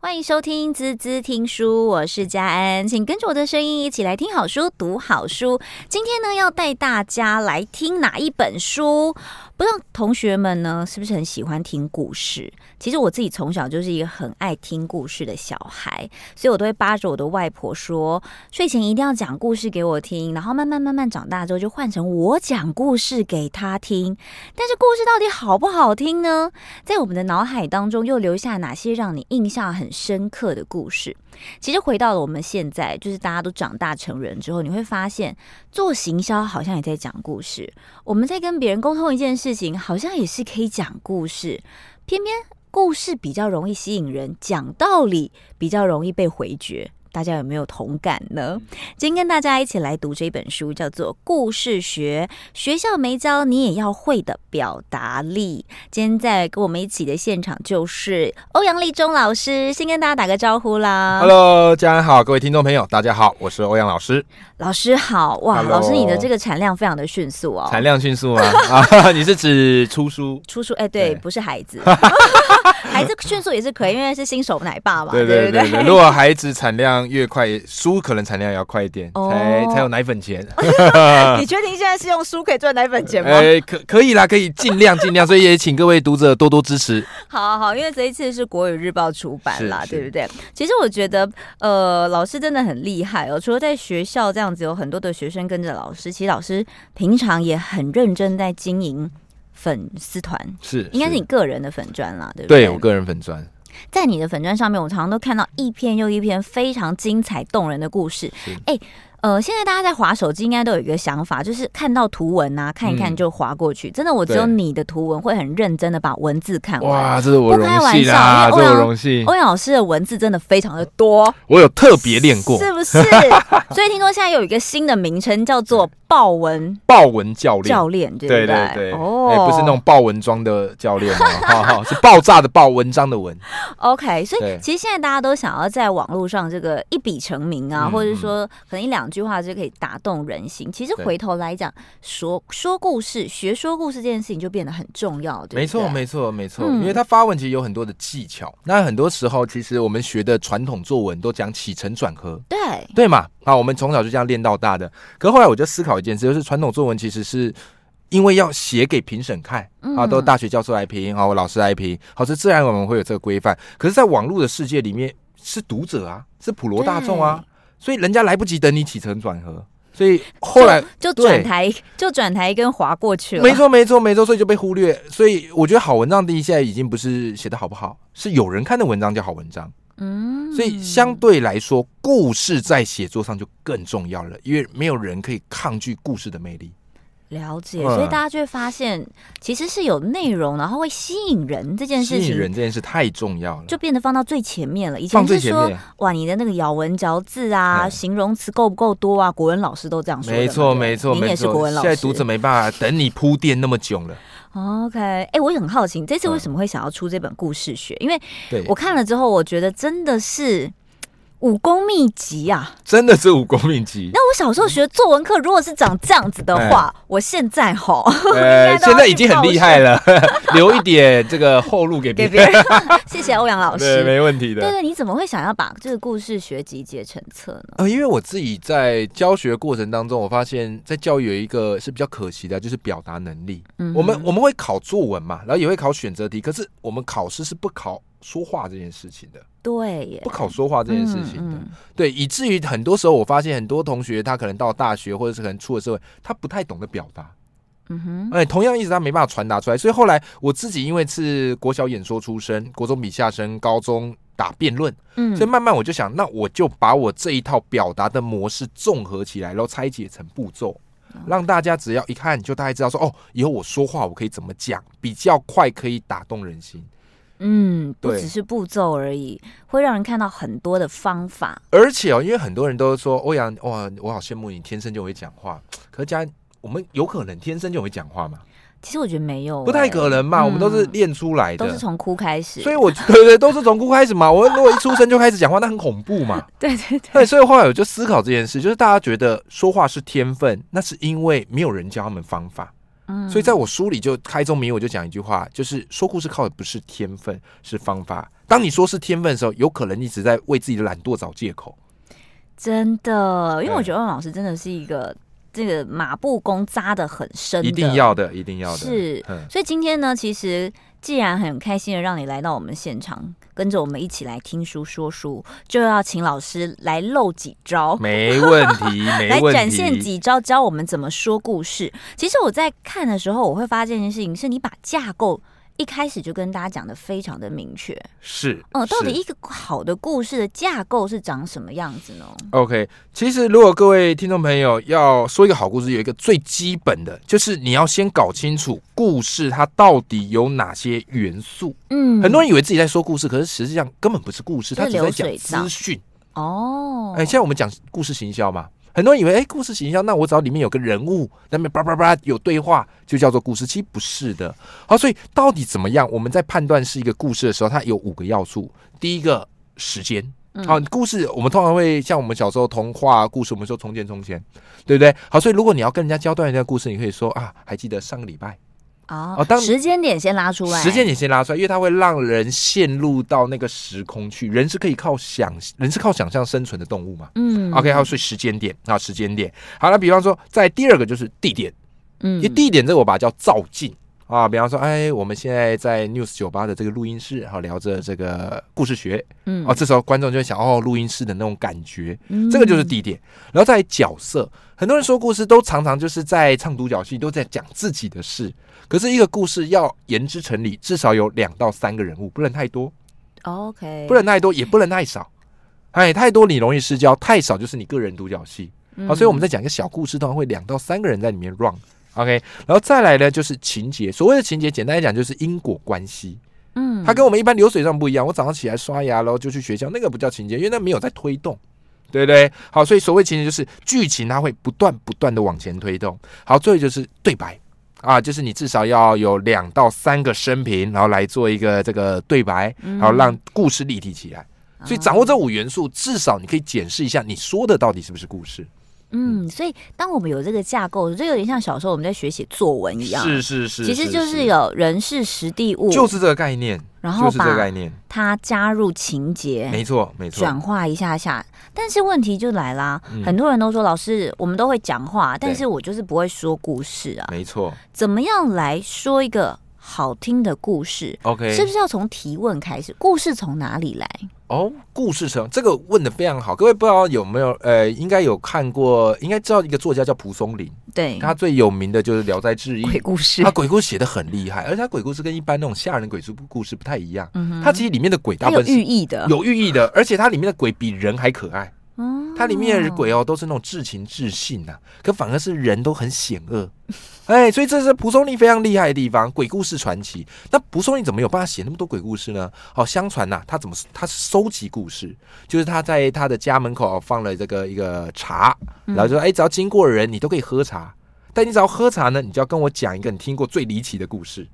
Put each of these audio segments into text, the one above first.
欢迎收听滋滋听书，我是佳安，请跟着我的声音一起来听好书、读好书。今天呢，要带大家来听哪一本书？不知道同学们呢，是不是很喜欢听故事？其实我自己从小就是一个很爱听故事的小孩，所以我都会扒着我的外婆说，睡前一定要讲故事给我听。然后慢慢慢慢长大之后，就换成我讲故事给她听。但是故事到底好不好听呢？在我们的脑海当中，又留下哪些让你印象很深刻的故事？其实回到了我们现在，就是大家都长大成人之后，你会发现做行销好像也在讲故事。我们在跟别人沟通一件事情，好像也是可以讲故事。偏偏故事比较容易吸引人，讲道理比较容易被回绝。大家有没有同感呢？今天跟大家一起来读这本书，叫做《故事学》，学校没教你也要会的表达力。今天在跟我们一起的现场就是欧阳立中老师，先跟大家打个招呼啦。Hello，家人好，各位听众朋友，大家好，我是欧阳老师。老师好，哇，Hello 老师你的这个产量非常的迅速哦。产量迅速啊？啊，你是指出书？出书？哎、欸，对，对不是孩子，孩子迅速也是可以，因为是新手奶爸嘛。对对对，对，对，如果孩子产量越快，书可能产量也要快一点，哦、才才有奶粉钱。你确定现在是用书可以赚奶粉钱吗？哎、欸，可可以啦，可以尽量尽量，所以也请各位读者多多支持。好好好，因为这一次是国语日报出版啦，对不对？其实我觉得，呃，老师真的很厉害哦。除了在学校这样子有很多的学生跟着老师，其实老师平常也很认真在经营粉丝团，是应该是你个人的粉砖啦，对不对？对，我个人粉专。在你的粉砖上面，我常常都看到一篇又一篇非常精彩动人的故事。哎是，呃，现在大家在划手机，应该都有一个想法，就是看到图文啊，看一看就划过去。嗯、真的，我只有你的图文会很认真的把文字看完。哇，这是我荣幸啦！这是我荣幸。欧阳老师的文字真的非常的多，我有特别练过，是不是？所以听说现在有一个新的名称叫做。豹文，豹文教练，教练对对对，哦，不是那种豹文装的教练哦，是爆炸的爆，文章的文。OK，所以其实现在大家都想要在网络上这个一笔成名啊，或者说可能一两句话就可以打动人心。其实回头来讲，说说故事、学说故事这件事情就变得很重要，对，没错，没错，没错。因为他发文其实有很多的技巧，那很多时候其实我们学的传统作文都讲起承转合，对对嘛。啊，我们从小就这样练到大的。可是后来我就思考一件事，就是传统作文其实是因为要写给评审看啊，都是大学教授来评，啊，我老师来评，好，这自然我们会有这个规范。可是，在网络的世界里面，是读者啊，是普罗大众啊，对所以人家来不及等你起承转合，所以后来就转台，就转台跟划过去了。没错，没错，没错，所以就被忽略。所以我觉得好文章第一，现在已经不是写的好不好，是有人看的文章叫好文章。嗯，所以相对来说，故事在写作上就更重要了，因为没有人可以抗拒故事的魅力。了解，所以大家就会发现，其实是有内容，然后会吸引人这件事情。吸引人这件事太重要了，就变得放到最前面了。以前是说，哇，你的那个咬文嚼字啊，形容词够不够多啊？国文老师都这样说。没错，没错，你也是国文老师。现在读者没办法等你铺垫那么久了。OK，哎、欸，我也很好奇，这次为什么会想要出这本故事学？因为我看了之后，我觉得真的是。武功秘籍啊，真的是武功秘籍。那我小时候学作文课，如果是长这样子的话，欸、我现在吼，现在已经很厉害了，留一点这个后路给别人。谢谢欧阳老师，对，没问题的。对对，你怎么会想要把这个故事学集结成册呢？呃，因为我自己在教学过程当中，我发现，在教育有一个是比较可惜的，就是表达能力。嗯，我们我们会考作文嘛，然后也会考选择题，可是我们考试是不考说话这件事情的。对耶，不考说话这件事情的，嗯嗯、对，以至于很多时候我发现很多同学他可能到大学或者是可能出了社会，他不太懂得表达，嗯哼，哎，同样意思他没办法传达出来，所以后来我自己因为是国小演说出身，国中笔下生，高中打辩论，嗯，所以慢慢我就想，那我就把我这一套表达的模式综合起来，然后拆解成步骤，让大家只要一看就大概知道说，哦，以后我说话我可以怎么讲，比较快可以打动人心。嗯，不只是步骤而已，会让人看到很多的方法。而且哦，因为很多人都说欧阳哇，我好羡慕你天生就会讲话。可是家我们有可能天生就会讲话吗？其实我觉得没有、欸，不太可能嘛。嗯、我们都是练出来的，都是从哭开始。所以我，对对，都是从哭开始嘛。我如果一出生就开始讲话，那很恐怖嘛。对对对，对。所以后来我就思考这件事，就是大家觉得说话是天分，那是因为没有人教他们方法。嗯，所以在我书里就开宗明义，我就讲一句话，就是说故事靠的不是天分，是方法。当你说是天分的时候，有可能一直在为自己的懒惰找借口。真的，因为我觉得万老师真的是一个这个马步功扎的很深的，一定要的，一定要的。是，所以今天呢，其实既然很开心的让你来到我们现场，跟着我们一起来听书说书，就要请老师来露几招，没问题，没问题，来展现几招教我们怎么说故事。其实我在看的时候，我会发现一件事情，是你把架构。一开始就跟大家讲的非常的明确，是，哦，到底一个好的故事的架构是长什么样子呢？OK，其实如果各位听众朋友要说一个好故事，有一个最基本的就是你要先搞清楚故事它到底有哪些元素。嗯，很多人以为自己在说故事，可是实际上根本不是故事，他只在讲资讯。哦，哎，现在我们讲故事行销嘛。很多人以为，哎，故事形象，那我只要里面有个人物，那边叭叭叭有对话，就叫做故事。其实不是的。好，所以到底怎么样？我们在判断是一个故事的时候，它有五个要素。第一个，时间。好，故事我们通常会像我们小时候童话故事，我们说从前从前，对不对？好，所以如果你要跟人家交代人家故事，你可以说啊，还记得上个礼拜。哦，当时间点先拉出来，时间点先拉出来，因为它会让人陷入到那个时空去。人是可以靠想，人是靠想象生存的动物嘛。嗯，OK，还有所以时间点啊，时间点。好了，那比方说，在第二个就是地点，嗯，因为地点这个我把它叫造境啊。比方说，哎，我们现在在 News 酒吧的这个录音室，好聊着这个故事学，嗯，哦，这时候观众就会想，哦，录音室的那种感觉，这个就是地点。然后再角色，很多人说故事都常常就是在唱独角戏，都在讲自己的事。可是一个故事要言之成理，至少有两到三个人物，不能太多。OK，不能太多，也不能太少。哎，太多你容易失焦，太少就是你个人独角戏。好，所以我们在讲一个小故事，通常会两到三个人在里面 run。OK，然后再来呢，就是情节。所谓的情节，简单来讲就是因果关系。嗯，它跟我们一般流水账不一样。我早上起来刷牙，然后就去学校，那个不叫情节，因为那没有在推动，对不对？好，所以所谓情节就是剧情，它会不断不断的往前推动。好，最后就是对白。啊，就是你至少要有两到三个生平，然后来做一个这个对白，然后让故事立体起来。所以掌握这五元素，至少你可以检视一下你说的到底是不是故事。嗯，所以当我们有这个架构，就有点像小时候我们在学写作文一样。是是是，其实就是有人事实地物，就是这个概念。然后把它加入情节，没错没错，转化一下下。但是问题就来啦，很多人都说老师，我们都会讲话，但是我就是不会说故事啊。没错，怎么样来说一个好听的故事？OK，是不是要从提问开始？故事从哪里来？哦，故事城这个问的非常好。各位不知道有没有呃，应该有看过，应该知道一个作家叫蒲松龄。对，他最有名的就是《聊斋志异》鬼故事。他鬼故事写的很厉害，而且他鬼故事跟一般那种吓人的鬼故事不太一样。嗯，他其实里面的鬼大部分是有寓意的，有寓意的，而且它里面的鬼比人还可爱。它里面的鬼哦，都是那种至情至性呐，可反而是人都很险恶，哎，所以这是蒲松龄非常厉害的地方。鬼故事传奇，那蒲松龄怎么有办法写那么多鬼故事呢？哦，相传呐，他怎么他是收集故事，就是他在他的家门口放了这个一个茶，然后就说，哎，只要经过的人，你都可以喝茶，但你只要喝茶呢，你就要跟我讲一个你听过最离奇的故事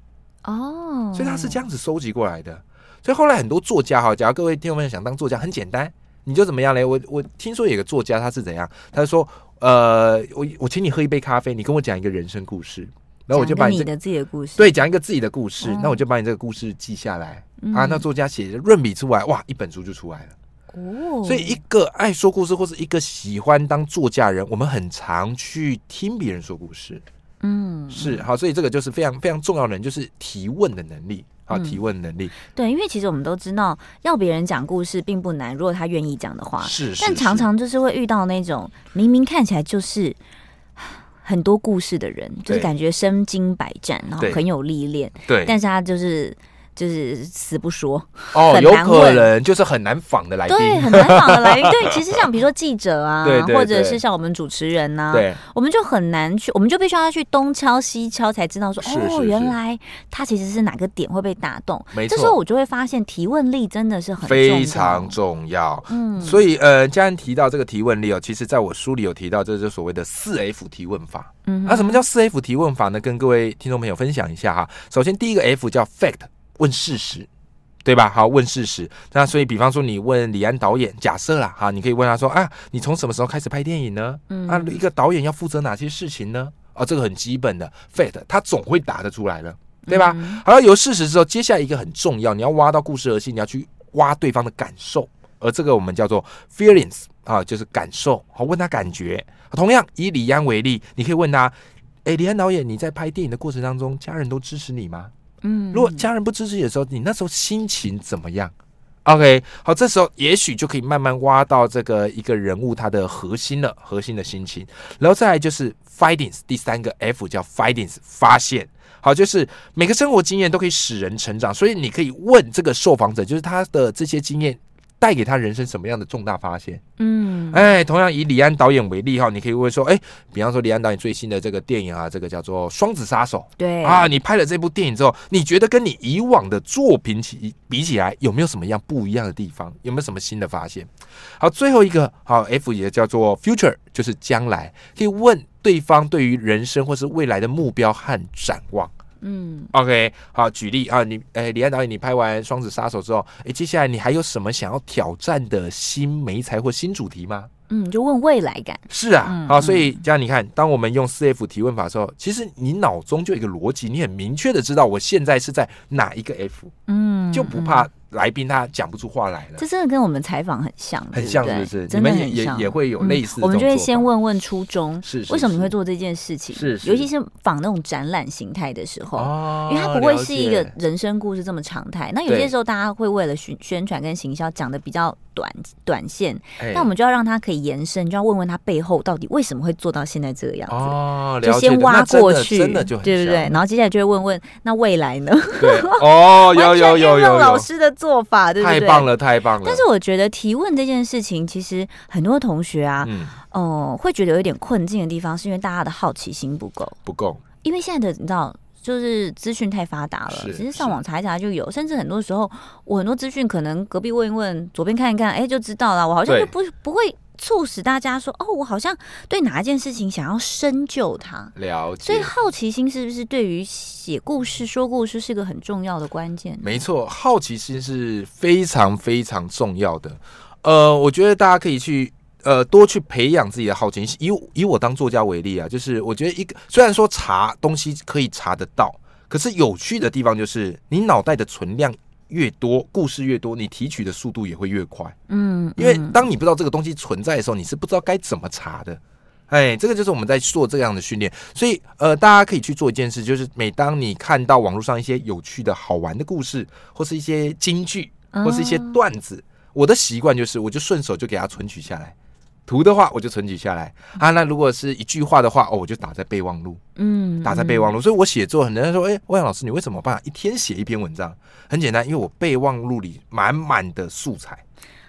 哦。所以他是这样子收集过来的。所以后来很多作家哈，假如各位听众朋友想当作家，很简单。你就怎么样嘞？我我听说有个作家，他是怎样？他说：“呃，我我请你喝一杯咖啡，你跟我讲一个人生故事，然后我就把你，你的自己的故事，对，讲一个自己的故事，那、哦、我就把你这个故事记下来、嗯、啊。那作家写的润笔出来，哇，一本书就出来了。哦，所以一个爱说故事或是一个喜欢当作家人，我们很常去听别人说故事。嗯，是好，所以这个就是非常非常重要的人，就是提问的能力。”好，提问能力、嗯。对，因为其实我们都知道，要别人讲故事并不难，如果他愿意讲的话。是，是，但常常就是会遇到那种明明看起来就是 很多故事的人，就是感觉身经百战，然后很有历练。对，但是他就是。就是死不说哦，有可能就是很难仿的来宾，对，很难仿的来宾。对，其实像比如说记者啊，对对对，或者是像我们主持人呐、啊，对，我们就很难去，我们就必须要去东敲西敲，才知道说是是是哦，原来他其实是哪个点会被打动。没错，这时候我就会发现提问力真的是很非常重要。嗯，所以呃，既然提到这个提问力哦，其实在我书里有提到，这就是所谓的四 F 提问法。嗯，那、啊、什么叫四 F 提问法呢？跟各位听众朋友分享一下哈。首先第一个 F 叫 Fact。问事实，对吧？好，问事实。那所以，比方说，你问李安导演，假设啦，哈，你可以问他说啊，你从什么时候开始拍电影呢？嗯，啊，一个导演要负责哪些事情呢？啊，这个很基本的 fact，他总会答得出来的，对吧？嗯、好了，有事实之后，接下来一个很重要，你要挖到故事核心，你要去挖对方的感受，而这个我们叫做 feelings 啊，就是感受。好，问他感觉。同样以李安为例，你可以问他：哎，李安导演，你在拍电影的过程当中，家人都支持你吗？嗯，如果家人不支持你的时候，你那时候心情怎么样？OK，好，这时候也许就可以慢慢挖到这个一个人物他的核心了，核心的心情，然后再来就是 findings，第三个 F 叫 findings，发现，好，就是每个生活经验都可以使人成长，所以你可以问这个受访者，就是他的这些经验。带给他人生什么样的重大发现？嗯，哎，同样以李安导演为例哈，你可以问说，哎，比方说李安导演最新的这个电影啊，这个叫做《双子杀手》，对啊，你拍了这部电影之后，你觉得跟你以往的作品起比起来，有没有什么样不一样的地方？有没有什么新的发现？好，最后一个好，F 也叫做 Future，就是将来，可以问对方对于人生或是未来的目标和展望。嗯，OK，好，举例啊，你，哎，李安导演，你拍完《双子杀手》之后，哎，接下来你还有什么想要挑战的新媒材或新主题吗？嗯，就问未来感。是啊，嗯、好，所以这样你看，当我们用四 F 提问法的时候，其实你脑中就有一个逻辑，你很明确的知道我现在是在哪一个 F，嗯，就不怕。来宾他讲不出话来了，这真的跟我们采访很像，很像，是不是？你们也也也会有类似的、嗯。我们就会先问问初衷，是，为什么你会做这件事情？是，是，尤其是仿那种展览形态的时候，哦，因为它不会是一个人生故事这么常态。那有些时候大家会为了宣宣传跟行销讲的比较短短线，那我们就要让他可以延伸，就要问问他背后到底为什么会做到现在这个样子。哦，就先挖过去，真的就对不对？然后接下来就会问问那未来呢？对，哦，有有有有老师的做法，对不对？太棒了，太棒了！但是我觉得提问这件事情，其实很多同学啊，嗯，哦，会觉得有一点困境的地方，是因为大家的好奇心不够，不够。因为现在的你知道，就是资讯太发达了，其实上网查一查就有，甚至很多时候我很多资讯可能隔壁问一问，左边看一看，哎，就知道了。我好像就不不会。促使大家说：“哦，我好像对哪一件事情想要深究它，了解。所以好奇心是不是对于写故事、说故事是一个很重要的关键？没错，好奇心是非常非常重要的。呃，我觉得大家可以去呃多去培养自己的好奇心。以以我当作家为例啊，就是我觉得一个虽然说查东西可以查得到，可是有趣的地方就是你脑袋的存量。”越多故事越多，你提取的速度也会越快。嗯，因为当你不知道这个东西存在的时候，你是不知道该怎么查的。哎，这个就是我们在做这样的训练。所以，呃，大家可以去做一件事，就是每当你看到网络上一些有趣的好玩的故事，或是一些金句，或是一些段子，我的习惯就是，我就顺手就给它存取下来。图的话，我就存取下来啊。那如果是一句话的话，哦，我就打在备忘录，嗯，打在备忘录。所以我写作，很多人说，哎，欧阳老师，你为什么办法一天写一篇文章？很简单，因为我备忘录里满满的素材。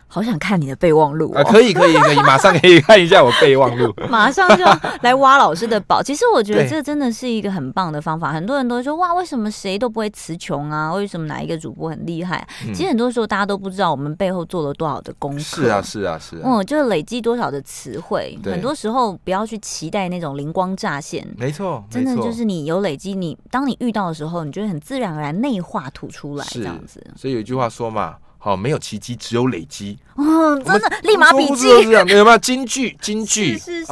好想看你的备忘录、哦、啊！可以可以可以，马上可以看一下我备忘录，马上就来挖老师的宝。其实我觉得这真的是一个很棒的方法。很多人都说哇，为什么谁都不会词穷啊？为什么哪一个主播很厉害？嗯、其实很多时候大家都不知道我们背后做了多少的功课。是啊是啊是啊，嗯，就是累积多少的词汇。很多时候不要去期待那种灵光乍现。没错，真的就是你有累积，你当你遇到的时候，你就会很自然而然内化吐出来这样子。所以有一句话说嘛。好，没有奇迹，只有累积。哦，真的，立马笔记。有没有金句？金句是是是。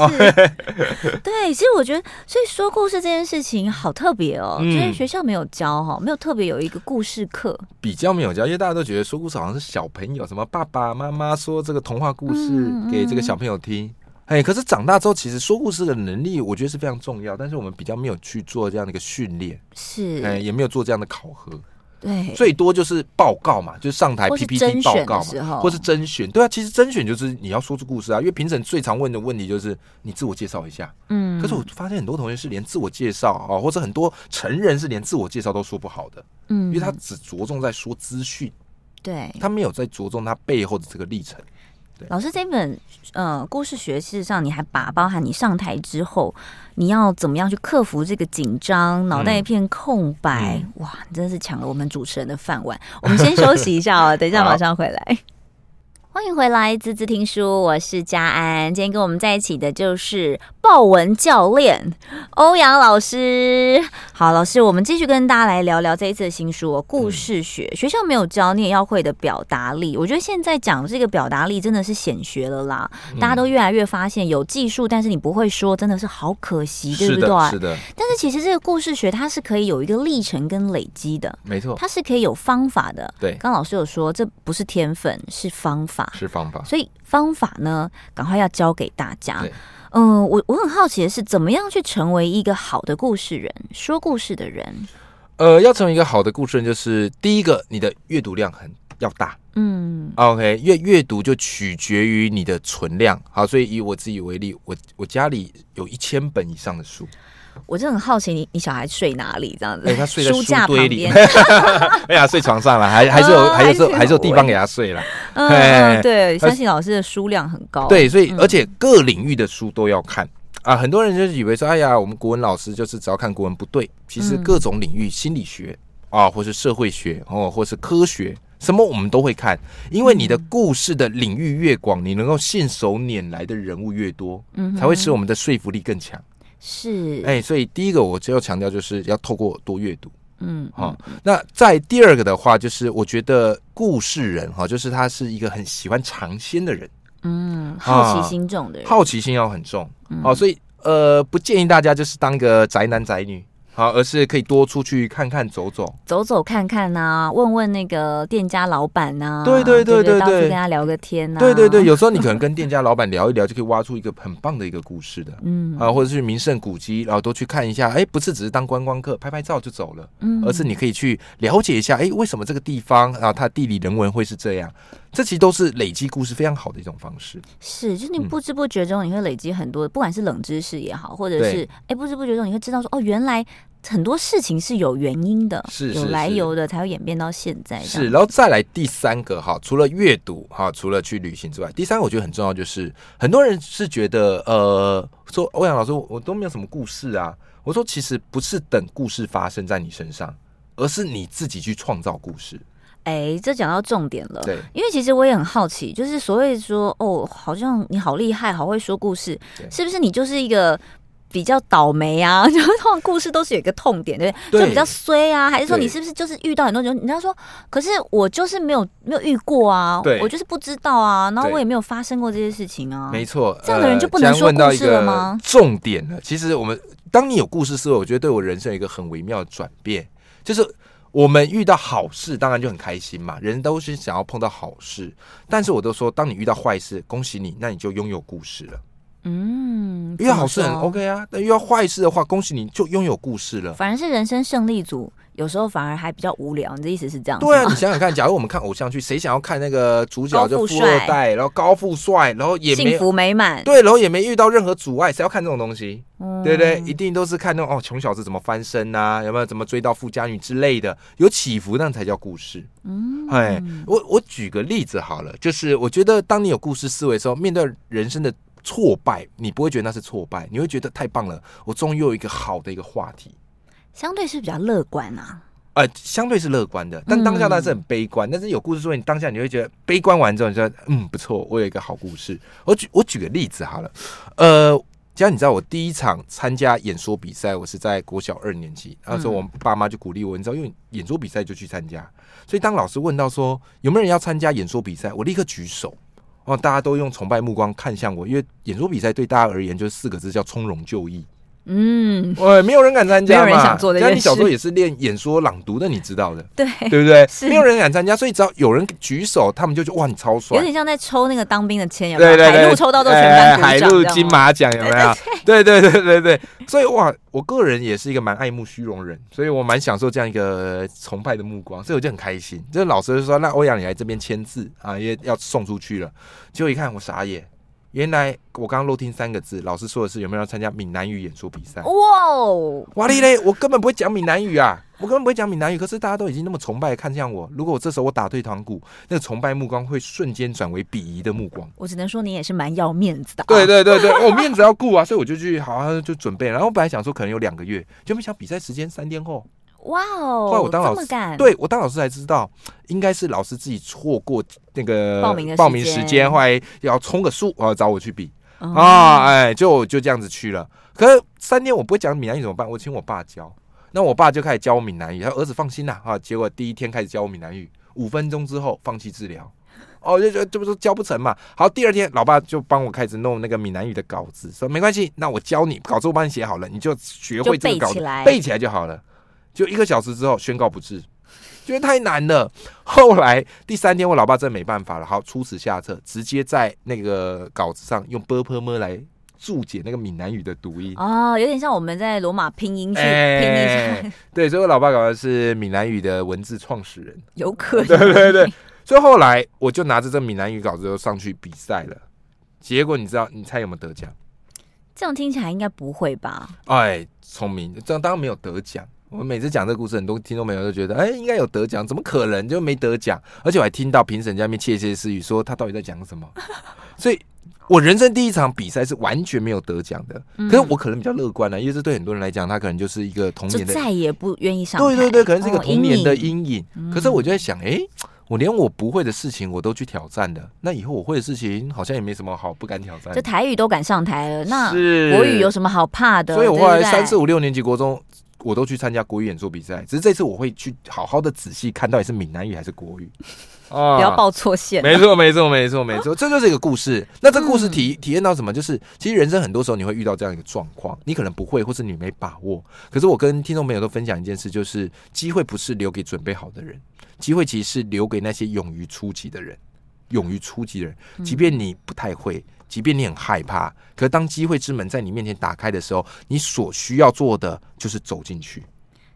对，其实我觉得，所以说故事这件事情好特别哦，所以学校没有教哈，没有特别有一个故事课。比较没有教，因为大家都觉得说故事好像是小朋友，什么爸爸妈妈说这个童话故事给这个小朋友听。哎，可是长大之后，其实说故事的能力，我觉得是非常重要，但是我们比较没有去做这样的一个训练，是，哎，也没有做这样的考核。对，最多就是报告嘛，就是上台 PPT 报告嘛，或是甄选。对啊，其实甄选就是你要说出故事啊，因为评审最常问的问题就是你自我介绍一下。嗯，可是我发现很多同学是连自我介绍啊，或者很多成人是连自我介绍都说不好的。嗯，因为他只着重在说资讯，对，他没有在着重他背后的这个历程。老师，这本呃故事学，事实上你还把包含你上台之后，你要怎么样去克服这个紧张，脑袋一片空白，嗯、哇，你真的是抢了我们主持人的饭碗。我们先休息一下哦，等一下马上回来。欢迎回来，滋滋听书，我是佳安。今天跟我们在一起的就是豹纹教练欧阳老师。好，老师，我们继续跟大家来聊聊这一次的新书哦《故事学》。学校没有教，你也要会的表达力。我觉得现在讲这个表达力真的是显学了啦。大家都越来越发现，有技术，但是你不会说，真的是好可惜，对不对？是的。但是其实这个故事学它是可以有一个历程跟累积的，没错，它是可以有方法的。对，刚老师有说，这不是天分，是方法。是方法，所以方法呢，赶快要教给大家。嗯，我我很好奇的是，怎么样去成为一个好的故事人，说故事的人？呃，要成为一个好的故事人，就是第一个，你的阅读量很要大。嗯，OK，阅阅读就取决于你的存量。好，所以以我自己为例，我我家里有一千本以上的书。我就很好奇你，你你小孩睡哪里？这样子？哎、欸，他睡在书架堆里。哎呀，睡床上了，还还是有，哦、还是有，还是有地方给他睡了。嗯，嗯对，相信老师的书量很高。对，所以而且各领域的书都要看啊。很多人就以为说，哎呀，我们国文老师就是只要看国文，不对。其实各种领域，心理学啊，或是社会学哦，或是科学，什么我们都会看。因为你的故事的领域越广，你能够信手拈来的人物越多，嗯，才会使我们的说服力更强。是，哎、欸，所以第一个我只要强调，就是要透过多阅读，嗯，好。那在第二个的话，就是我觉得故事人哈，就是他是一个很喜欢尝鲜的人，嗯，好奇心重的人，好奇心要很重，好，所以呃，不建议大家就是当个宅男宅女。好，而是可以多出去看看、走走、走走看看呐、啊，问问那个店家老板呐、啊，对对对对对，到处跟他聊个天呐、啊，对对对，有时候你可能跟店家老板聊一聊，就可以挖出一个很棒的一个故事的，嗯。啊，或者是名胜古迹，然后多去看一下，哎，不是只是当观光客拍拍照就走了，嗯，而是你可以去了解一下，哎，为什么这个地方啊，它地理人文会是这样。这其实都是累积故事非常好的一种方式。是，就是你不知不觉中你会累积很多，嗯、不管是冷知识也好，或者是哎不知不觉中你会知道说哦，原来很多事情是有原因的，是有来由的，才会演变到现在。是，然后再来第三个哈，除了阅读哈，除了去旅行之外，第三个我觉得很重要，就是很多人是觉得呃，说欧阳老师我都没有什么故事啊。我说其实不是等故事发生在你身上，而是你自己去创造故事。哎，这讲到重点了。对，因为其实我也很好奇，就是所谓说，哦，好像你好厉害，好会说故事，是不是你就是一个比较倒霉啊？就通常故事都是有一个痛点，对不对？就比较衰啊，还是说你是不是就是遇到很多人？人家说，可是我就是没有没有遇过啊，我就是不知道啊，然后我也没有发生过这些事情啊。没错，这样的人就不能说故事了吗？重点了，其实我们当你有故事时候，我觉得对我人生有一个很微妙的转变，就是。我们遇到好事，当然就很开心嘛。人都是想要碰到好事，但是我都说，当你遇到坏事，恭喜你，那你就拥有故事了。嗯，遇到好事很 OK 啊，但遇到坏事的话，恭喜你就拥有故事了。反而是人生胜利组。有时候反而还比较无聊，你的意思是这样？对啊，你想想看，假如我们看偶像剧，谁想要看那个主角就富二代，然后高富帅，然后也没幸福美满，对，然后也没遇到任何阻碍，谁要看这种东西？嗯、对不对？一定都是看那种哦，穷小子怎么翻身呐、啊？有没有怎么追到富家女之类的？有起伏，那才叫故事。嗯，哎，我我举个例子好了，就是我觉得当你有故事思维的时候，面对人生的挫败，你不会觉得那是挫败，你会觉得太棒了，我终于有一个好的一个话题。相对是比较乐观啊，呃，相对是乐观的，但当下当然是很悲观。嗯、但是有故事说，你当下你会觉得悲观完之后，你说嗯不错，我有一个好故事。我举我举个例子好了，呃，既然你知道我第一场参加演说比赛，我是在国小二年级，那时候我爸妈就鼓励我，你知道，因为演说比赛就去参加。所以当老师问到说有没有人要参加演说比赛，我立刻举手，哦，大家都用崇拜目光看向我，因为演说比赛对大家而言就是四个字，叫从容就义。嗯，喂，没有人敢参加嘛？没有人想做的。像你小时候也是练演说朗读的，你知道的，对对不对？是没有人敢参加，所以只要有人举手，他们就觉得哇，你超帅。有点像在抽那个当兵的签，有没有？海陆抽到都全班海陆金马奖有没有？对对对对对，所以哇，我个人也是一个蛮爱慕虚荣人，所以我蛮享受这样一个崇拜的目光，所以我就很开心。这个老师就说：“那欧阳，你来这边签字啊，因为要送出去了。”结果一看，我傻眼。原来我刚刚漏听三个字，老师说的是有没有要参加闽南语演说比赛？哇哦，哇哩嘞！我根本不会讲闽南语啊，我根本不会讲闽南语。可是大家都已经那么崇拜看向我，如果我这时候我打退堂鼓，那个崇拜目光会瞬间转为鄙夷的目光。我只能说你也是蛮要面子的。对对对对，我面子要顾啊，所以我就去好好就准备。然后我本来想说可能有两个月，就没想比赛时间三天后。哇哦！后来我当老师，对我当老师才知道，应该是老师自己错过那个报名报名时间，后来要充个数，然后找我去比、嗯、啊，哎，就就这样子去了。可是三天我不会讲闽南语怎么办？我请我爸教，那我爸就开始教我闽南语，他说儿子放心啦啊。结果第一天开始教我闽南语，五分钟之后放弃治疗。哦，就觉得这不是教不成嘛？好，第二天老爸就帮我开始弄那个闽南语的稿子，说没关系，那我教你，稿子我帮你写好了，你就学会这个稿子，背起，背起来就好了。就一个小时之后宣告不治，觉得太难了。后来第三天，我老爸真的没办法了，好出此下策，直接在那个稿子上用波泼 m 来注解那个闽南语的读音哦，有点像我们在罗马拼音去、拼音 对，所以我老爸搞的是闽南语的文字创始人，有可能。对对对，所以后来我就拿着这闽南语稿子就上去比赛了，结果你知道，你猜有没有得奖？这样听起来应该不会吧？哎，聪明，这样当然没有得奖。我每次讲这个故事，很多听众朋友都觉得，哎，应该有得奖，怎么可能就没得奖？而且我还听到评审家面窃窃私语，说他到底在讲什么。所以我人生第一场比赛是完全没有得奖的。可是我可能比较乐观了，因为这对很多人来讲，他可能就是一个童年的，再也不愿意上。对对对，可能是一个童年的阴影。可是我就在想，哎。我连我不会的事情我都去挑战的，那以后我会的事情好像也没什么好不敢挑战。这台语都敢上台了，那国语有什么好怕的？所以我后来三四五六年级国中，我都去参加国语演说比赛。只是这次我会去好好的仔细看到底是闽南语还是国语啊，不要报错线。没错，没错，没错，没错，这就是一个故事。那这故事体体验到什么？就是其实人生很多时候你会遇到这样一个状况，你可能不会，或是你没把握。可是我跟听众朋友都分享一件事，就是机会不是留给准备好的人。机会其实是留给那些勇于出击的人，勇于出击的人。即便你不太会，即便你很害怕，可当机会之门在你面前打开的时候，你所需要做的就是走进去。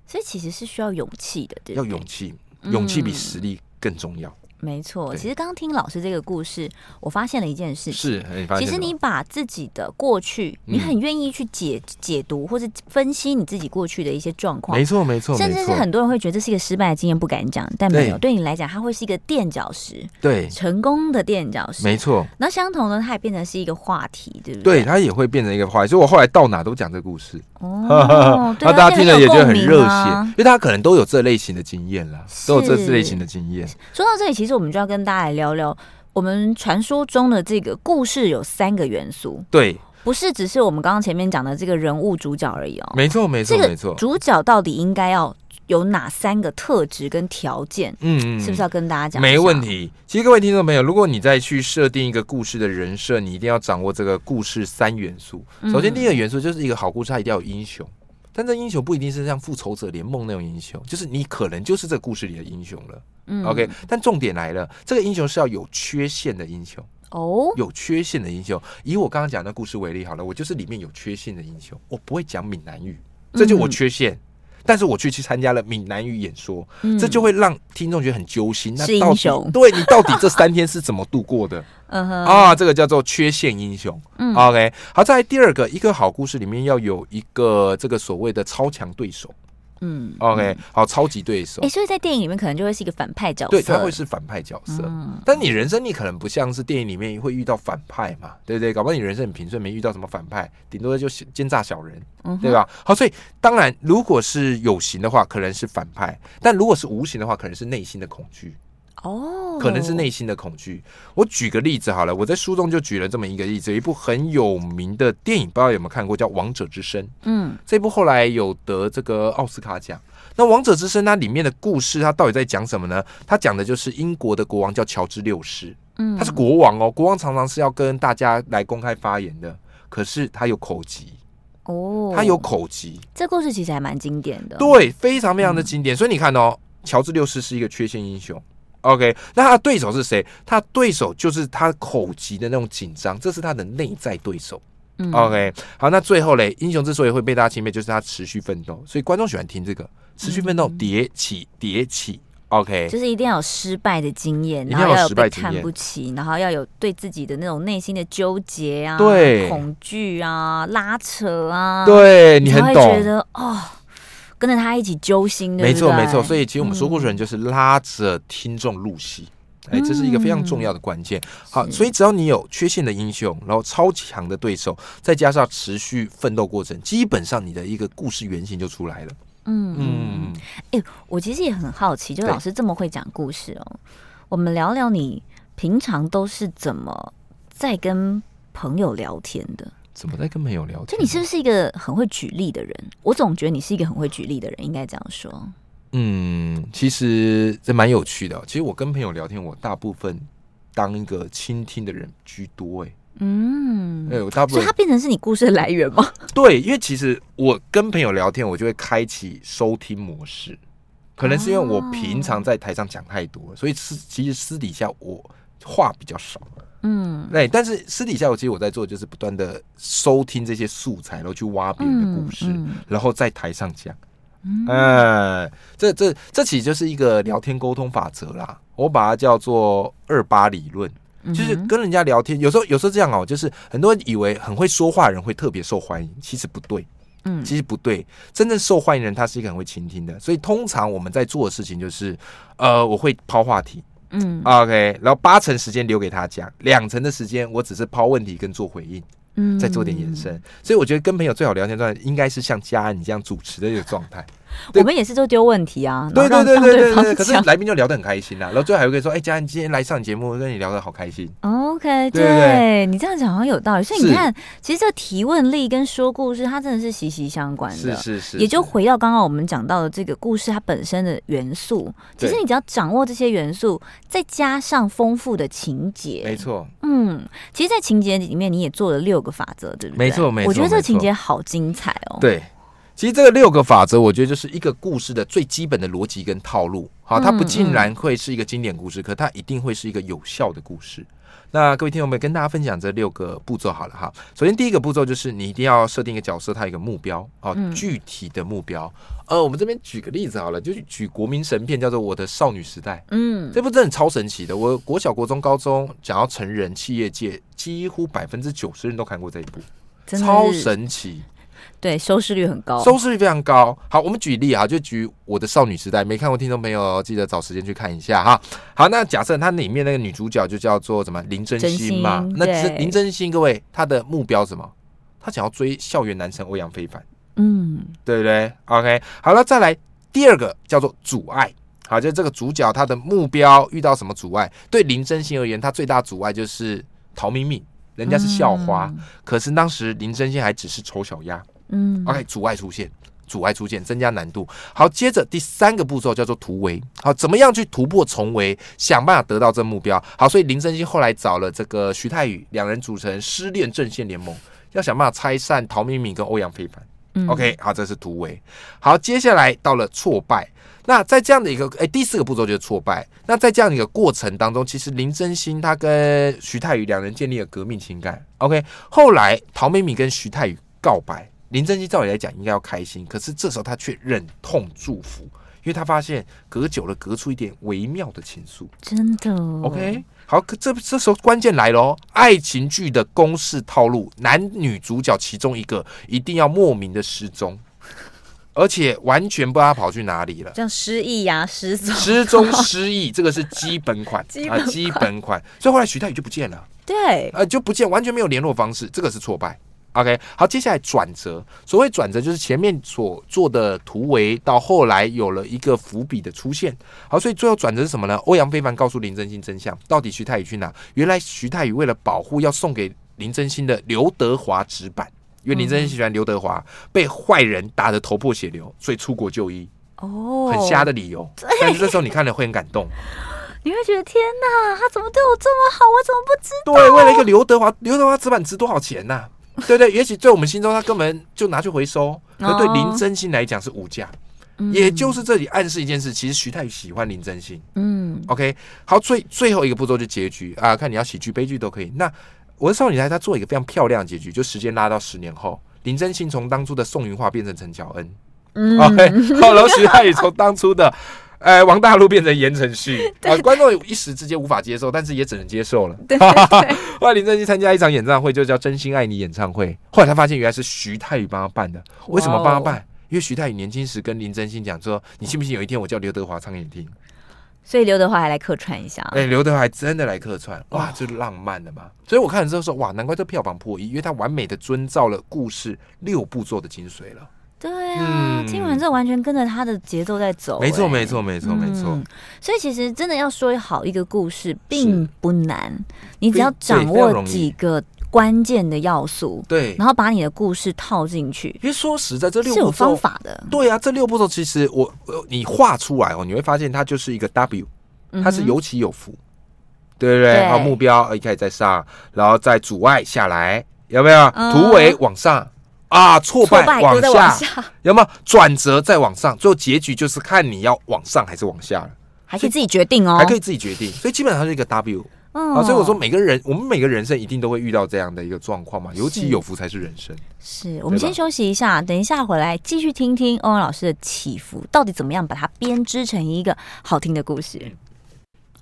所以其实是需要勇气的，对，要勇气，勇气比实力更重要。没错，其实刚刚听老师这个故事，我发现了一件事情。是，其实你把自己的过去，你很愿意去解解读或者分析你自己过去的一些状况。没错，没错。甚至是很多人会觉得这是一个失败的经验，不敢讲。但没有，对你来讲，它会是一个垫脚石。对，成功的垫脚石。没错。那相同的，它也变成是一个话题，对不对？对，它也会变成一个话题。所以我后来到哪都讲这个故事。哦。那大家听了也觉得很热血，因为大家可能都有这类型的经验啦，都有这类型的经验。说到这里，其实我们就要跟大家来聊聊我们传说中的这个故事有三个元素，对，不是只是我们刚刚前面讲的这个人物主角而已哦。没错，没错，没错。主角到底应该要有哪三个特质跟条件？嗯，是不是要跟大家讲？没问题。其实各位听众朋友，如果你再去设定一个故事的人设，你一定要掌握这个故事三元素。首先，第一个元素就是一个好故事，它一定要有英雄。但这英雄不一定是像复仇者联盟那种英雄，就是你可能就是这个故事里的英雄了。嗯，OK。但重点来了，这个英雄是要有缺陷的英雄哦，有缺陷的英雄。以我刚刚讲的故事为例，好了，我就是里面有缺陷的英雄，我不会讲闽南语，这就我缺陷。嗯但是我去去参加了闽南语演说，嗯、这就会让听众觉得很揪心。那到底 对你到底这三天是怎么度过的？嗯哼啊，这个叫做缺陷英雄。嗯，OK，好，再来第二个，一个好故事里面要有一个这个所谓的超强对手。嗯，OK，好，超级对手。哎、欸，所以在电影里面可能就会是一个反派角色，对，他会是反派角色。嗯，但你人生你可能不像是电影里面会遇到反派嘛，对不对？搞不好你人生很平顺，没遇到什么反派，顶多就奸诈小人，嗯、对吧？好，所以当然，如果是有形的话，可能是反派；但如果是无形的话，可能是内心的恐惧。哦，可能是内心的恐惧。我举个例子好了，我在书中就举了这么一个例子，有一部很有名的电影，不知道有没有看过，叫《王者之声》。嗯，这部后来有得这个奥斯卡奖。那《王者之声》它里面的故事，它到底在讲什么呢？它讲的就是英国的国王叫乔治六世，嗯，他是国王哦，国王常常是要跟大家来公开发言的，可是他有口疾哦，他有口疾。这故事其实还蛮经典的，对，非常非常的经典。嗯，所以你看哦，乔治六世是一个缺陷英雄。OK，那他的对手是谁？他的对手就是他口疾的那种紧张，这是他的内在对手。嗯、OK，好，那最后嘞，英雄之所以会被大家钦佩，就是他持续奋斗，所以观众喜欢听这个持续奋斗，叠起叠起。OK，就是一定要有失败的经验，然后要有被看不起，然后要有对自己的那种内心的纠结啊、对恐惧啊、拉扯啊，对你很懂，觉得哦。跟着他一起揪心的，没错没错。所以其实我们说故事人就是拉着听众入戏，哎、嗯，这是一个非常重要的关键。好，所以只要你有缺陷的英雄，然后超强的对手，再加上持续奋斗过程，基本上你的一个故事原型就出来了。嗯嗯，哎、欸，我其实也很好奇，就老师这么会讲故事哦，我们聊聊你平常都是怎么在跟朋友聊天的？怎么在跟朋友聊天？就你是不是一个很会举例的人？我总觉得你是一个很会举例的人，应该这样说。嗯，其实这蛮有趣的。其实我跟朋友聊天，我大部分当一个倾听的人居多。哎，嗯，哎，我大部分，所以它变成是你故事的来源吗？对，因为其实我跟朋友聊天，我就会开启收听模式。可能是因为我平常在台上讲太多，所以私其实私底下我话比较少。嗯，对，但是私底下我其实我在做，就是不断的收听这些素材，然后去挖别人的故事，嗯嗯、然后在台上讲。嗯、呃，这这这其实就是一个聊天沟通法则啦。我把它叫做二八理论，就是跟人家聊天，有时候有时候这样哦，就是很多人以为很会说话的人会特别受欢迎，其实不对。嗯，其实不对，真正受欢迎的人他是一个很会倾听的。所以通常我们在做的事情就是，呃，我会抛话题。嗯，OK，然后八成时间留给他讲，两成的时间我只是抛问题跟做回应，嗯，再做点延伸。所以我觉得跟朋友最好聊天状态应该是像佳安你这样主持的一个状态。我们也是就丢问题啊，对对对对对对。可是来宾就聊得很开心啦，然后最后还会跟说：“哎，佳，你今天来上节目，跟你聊得好开心。” OK，对，你这样讲好像有道理。所以你看，其实这提问力跟说故事，它真的是息息相关的。是是是。也就回到刚刚我们讲到的这个故事它本身的元素，其实你只要掌握这些元素，再加上丰富的情节，没错。嗯，其实，在情节里面你也做了六个法则，对不对？没错没错。我觉得这个情节好精彩哦。对。其实这个六个法则，我觉得就是一个故事的最基本的逻辑跟套路。好，它不尽然会是一个经典故事，可它一定会是一个有效的故事。那各位听众们，跟大家分享这六个步骤好了哈。首先，第一个步骤就是你一定要设定一个角色，他有一个目标，好，具体的目标。呃，我们这边举个例子好了，就举国民神片叫做《我的少女时代》。嗯，这部真的超神奇的。我国小、国中、高中讲到成人、企业界，几乎百分之九十人都看过这一部，超神奇。对，收视率很高，收视率非常高。好，我们举例啊，就举我的少女时代，没看过听众朋友记得找时间去看一下哈。好，那假设它里面那个女主角就叫做什么林真心嘛？心那林真心，各位她的目标是什么？她想要追校园男神欧阳非凡，嗯，对不对？OK，好了，再来第二个叫做阻碍。好，就这个主角他的目标遇到什么阻碍？对林真心而言，他最大阻碍就是陶明敏，人家是校花，嗯、可是当时林真心还只是丑小鸭。嗯，OK，阻碍出现，阻碍出现，增加难度。好，接着第三个步骤叫做突围。好，怎么样去突破重围，想办法得到这目标？好，所以林真心后来找了这个徐泰宇，两人组成失恋阵线联盟，要想办法拆散陶敏敏跟欧阳非凡。嗯，OK，好，这是突围。好，接下来到了挫败。那在这样的一个，哎、欸，第四个步骤就是挫败。那在这样的一个过程当中，其实林真心他跟徐太宇两人建立了革命情感。OK，后来陶敏敏跟徐太宇告白。林正英照理来讲应该要开心，可是这时候他却忍痛祝福，因为他发现隔久了隔出一点微妙的情愫。真的，OK，好，可这这时候关键来了哦，爱情剧的公式套路，男女主角其中一个一定要莫名的失踪，而且完全不知道他跑去哪里了，像失忆呀、啊，失踪、失踪、失忆，这个是基本款 啊，基本款。所以后来徐太宇就不见了，对，呃，就不见，完全没有联络方式，这个是挫败。OK，好，接下来转折。所谓转折，就是前面所做的突围，到后来有了一个伏笔的出现。好，所以最后转折是什么呢？欧阳非凡告诉林真心真相，到底徐太宇去哪？原来徐太宇为了保护要送给林真心的刘德华纸板，因为林真心喜欢刘德华，被坏人打得头破血流，所以出国就医。哦，很瞎的理由。但是这时候你看了会很感动，你会觉得天哪，他怎么对我这么好？我怎么不知道？对，为了一个刘德华，刘德华纸板值多少钱呢、啊？对对，也许在我们心中，他根本就拿去回收。可对林真心来讲是无价，哦、也就是这里暗示一件事：其实徐太宇喜欢林真心。嗯，OK，好，最最后一个步骤就结局啊，看你要喜剧悲剧都可以。那我的少女时代他做一个非常漂亮的结局，就时间拉到十年后，林真心从当初的宋云画变成陈乔恩。嗯，OK，好，然后徐太宇从当初的。呃，王大陆变成言承旭 啊，观众一时之间无法接受，但是也只能接受了。对，对，对，后来林真心参加一场演唱会，就叫《真心爱你》演唱会。后来他发现原来是徐太宇帮他办的。为什么帮他办？因为徐太宇年轻时跟林真心讲说：“你信不信有一天我叫刘德华唱给你听？”所以刘德华还来客串一下。哎，刘德华还真的来客串，哇，这浪漫的嘛。所以我看了之后说：“哇，难怪这票房破亿，因为他完美的遵照了故事六步骤的精髓了。”对啊，听完之后完全跟着他的节奏在走。没错，没错，没错，没错。所以其实真的要说好一个故事并不难，你只要掌握几个关键的要素，对，然后把你的故事套进去。因为说实在，这六步是有方法的。对啊，这六步骤其实我你画出来哦，你会发现它就是一个 W，它是有起有伏，对不对？然后目标一开始在上，然后再阻碍下来，有没有？突围往上。啊，挫败，往下，往下。有没有？转折再往上？最后结局就是看你要往上还是往下了，还可以自己决定哦，还可以自己决定。所以基本上是一个 W，嗯，啊，所以我说每个人，我们每个人生一定都会遇到这样的一个状况嘛，尤其有福才是人生。是，是我们先休息一下，等一下回来继续听听欧阳老师的起伏，到底怎么样把它编织成一个好听的故事。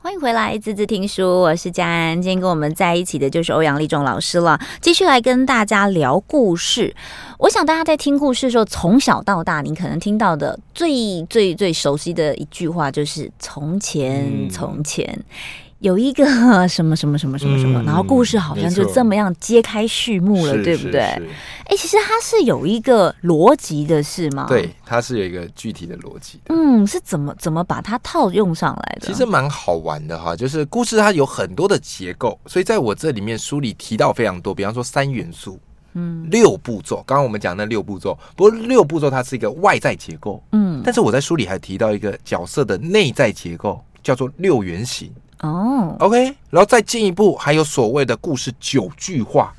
欢迎回来，滋滋听书，我是佳安。今天跟我们在一起的就是欧阳立中老师了，继续来跟大家聊故事。我想大家在听故事的时候，从小到大，你可能听到的最最最熟悉的一句话就是“从前，从前”。嗯有一个 什么什么什么什么什么，然后故事好像就这么样揭开序幕了，对不对？哎，其实它是有一个逻辑的，是吗？对，它是有一个具体的逻辑。嗯，是怎么怎么把它套用上来的？其实蛮好玩的哈，就是故事它有很多的结构，所以在我这里面书里提到非常多，比方说三元素，嗯，六步骤。刚刚我们讲那六步骤，不过六步骤它是一个外在结构，嗯，但是我在书里还提到一个角色的内在结构，叫做六原型。哦、，OK，然后再进一步，还有所谓的故事九句话，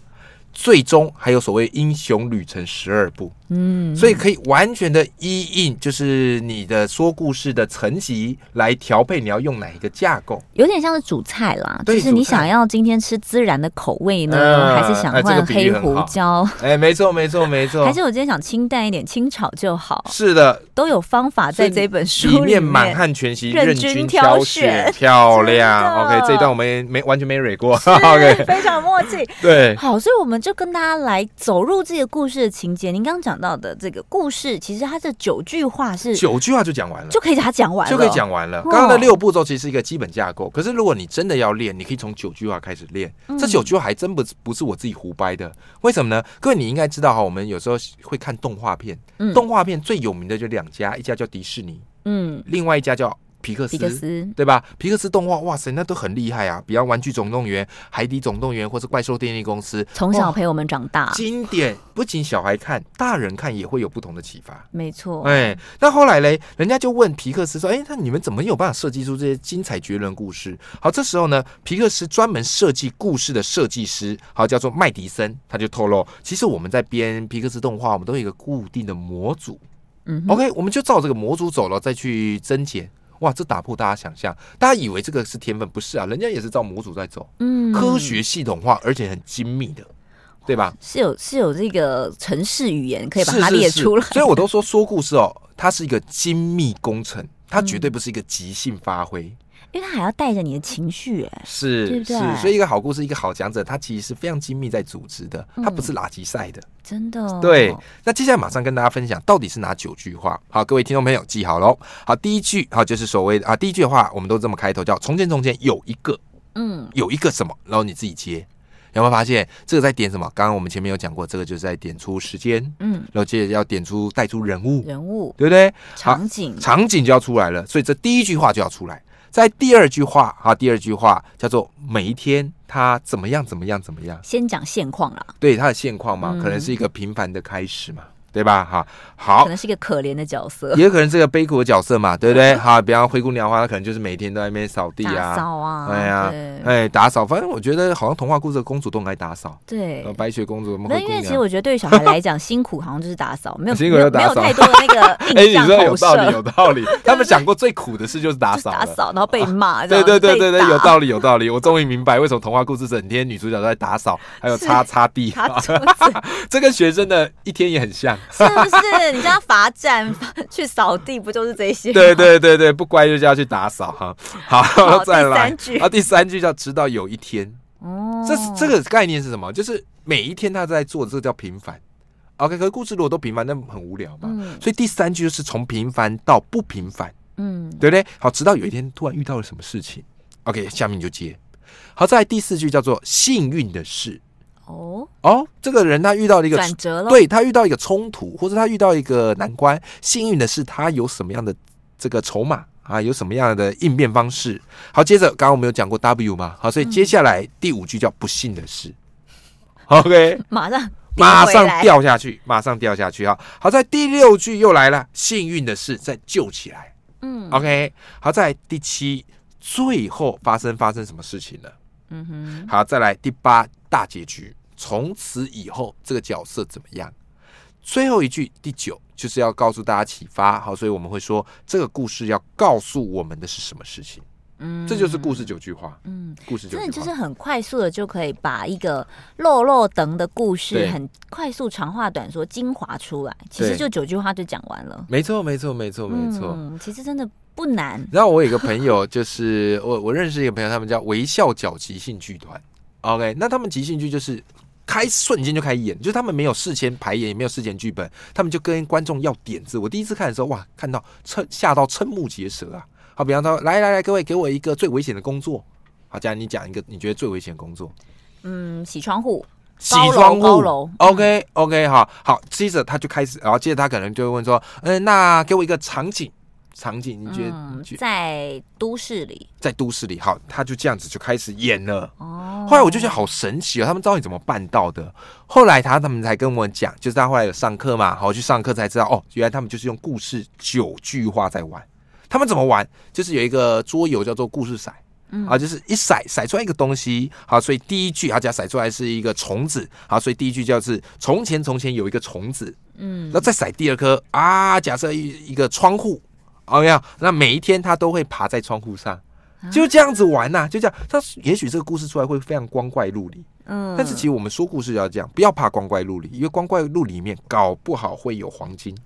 最终还有所谓英雄旅程十二步。嗯，所以可以完全的依应，就是你的说故事的层级来调配，你要用哪一个架构？有点像是主菜啦，就是你想要今天吃孜然的口味呢，呃、还是想换黑胡椒？哎、欸，没错，没错，没错。还是我今天想清淡一点，清炒就好。是的，都有方法在这本书里面满汉全席，任君挑选，漂亮。OK，这一段我们没完全没蕊过，OK，非常默契。对，好，所以我们就跟大家来走入这个故事的情节。您刚刚讲到的这个故事，其实它这九句话是九句话就讲完了，就可以把它讲完了，就可以讲完了。刚刚的六步骤其实是一个基本架构，可是如果你真的要练，你可以从九句话开始练。这九句话还真不不是我自己胡掰的，为什么呢？各位你应该知道哈，我们有时候会看动画片，动画片最有名的就两家，一家叫迪士尼，嗯，另外一家叫。皮克斯，皮克斯对吧？皮克斯动画，哇塞，那都很厉害啊！比方《玩具总动员》《海底总动员》或是《怪兽电力公司》，从小陪我们长大，经典不仅小孩看，大人看也会有不同的启发。没错，哎，那后来嘞，人家就问皮克斯说：“哎，那你们怎么有办法设计出这些精彩绝伦故事？”好，这时候呢，皮克斯专门设计故事的设计师，好，叫做麦迪森，他就透露，其实我们在编皮克斯动画，我们都有一个固定的模组，嗯，OK，我们就照这个模组走了，再去增减。哇，这打破大家想象，大家以为这个是天分，不是啊？人家也是照模组在走，嗯，科学系统化，而且很精密的，对吧？是有是有这个城市语言可以把它列出来，所以我都 说说故事哦，它是一个精密工程，它绝对不是一个即兴发挥。嗯因为他还要带着你的情绪，哎，是，对对是，所以一个好故事，一个好讲者，他其实是非常精密在组织的，他不是垃圾赛的，真的、哦。对，那接下来马上跟大家分享，到底是哪九句话？好，各位听众朋友记好喽。好，第一句，好，就是所谓的啊，第一句话，我们都这么开头，叫“从前从前有一个，嗯，有一个什么”，然后你自己接，有没有发现这个在点什么？刚刚我们前面有讲过，这个就是在点出时间，嗯，然后接着要点出带出人物，人物，对不对？场景，场景就要出来了，所以这第一句话就要出来。在第二句话啊，第二句话叫做每一天他怎么样怎么样怎么样。先讲现况啦，对他的现况嘛，可能是一个平凡的开始嘛。对吧？哈，好，可能是一个可怜的角色，也有可能是个悲苦的角色嘛，对不对？哈，比方灰姑娘的话，她可能就是每天都在那边扫地啊，扫啊，哎呀，哎，打扫。反正我觉得好像童话故事的公主都很爱打扫，对，白雪公主。那因为其实我觉得对于小孩来讲，辛苦好像就是打扫，没有辛苦就打扫，没有太多的那个 印象。哎，你说有道理，有道理。他们讲过最苦的事就是打扫，打扫然后被骂。对对对对对，有道理有道理。我终于明白为什么童话故事整天女主角都在打扫，还有擦擦地。这跟学生的一天也很像，是不是？你叫他罚站去扫地，不就是这些？对对对对，不乖就叫他去打扫哈。好，好再来。第三句啊，第三句叫直到有一天。哦，这是这个概念是什么？就是每一天他在做的，这个叫平凡。OK，可是故事如果都平凡，那很无聊嘛。嗯。所以第三句就是从平凡到不平凡。嗯，对不对？好，直到有一天突然遇到了什么事情。OK，下面你就接。好，再来第四句叫做幸运的事。哦哦，这个人他遇到了一个转折了，对，他遇到一个冲突，或者他遇到一个难关。幸运的是，他有什么样的这个筹码啊？有什么样的应变方式？好，接着刚刚我们有讲过 W 嘛？好，所以接下来第五句叫不幸的事。嗯、OK，马上马上掉下去，马上掉下去啊！好，在第六句又来了，幸运的是再救起来。嗯，OK，好，在第七最后发生发生什么事情了？嗯哼，好，再来第八大结局，从此以后这个角色怎么样？最后一句第九就是要告诉大家启发，好，所以我们会说这个故事要告诉我们的是什么事情？嗯，这就是故事九句话。嗯，故事九句话真的就是很快速的就可以把一个落落等的故事很快速长话短说精华出来，其实就九句话就讲完了。没错，没错，没错，没错。嗯，其实真的不难。然后我有一个朋友，就是我我认识一个朋友，他们叫微笑角即兴剧团。OK，那他们即兴剧就是开瞬间就开演，就是他们没有事前排演，也没有事前剧本，他们就跟观众要点子。我第一次看的时候，哇，看到瞠吓到瞠目结舌啊！好，比方说，来来来，各位，给我一个最危险的工作。好，佳，你讲一个你觉得最危险的工作。嗯，洗窗户。洗窗户。OK OK，好好，接着他就开始，然后接着他可能就会问说，嗯，那给我一个场景。场景，你觉得？嗯，在都市里，在都市里，好，他就这样子就开始演了。哦，后来我就觉得好神奇哦，他们到底怎么办到的？后来他他们才跟我讲，就是他后来有上课嘛，好，去上课才知道，哦，原来他们就是用故事九句话在玩。他们怎么玩？就是有一个桌游叫做故事骰，嗯，啊，就是一骰骰出来一个东西，好，所以第一句他假设骰出来是一个虫子，好，所以第一句叫是从前从前有一个虫子，嗯，那再骰第二颗啊，假设一一个窗户。哦，要那每一天他都会爬在窗户上，就这样子玩呐、啊，就这样。他也许这个故事出来会非常光怪陆离，嗯，但是其实我们说故事要这样，不要怕光怪陆离，因为光怪陆离里面搞不好会有黄金。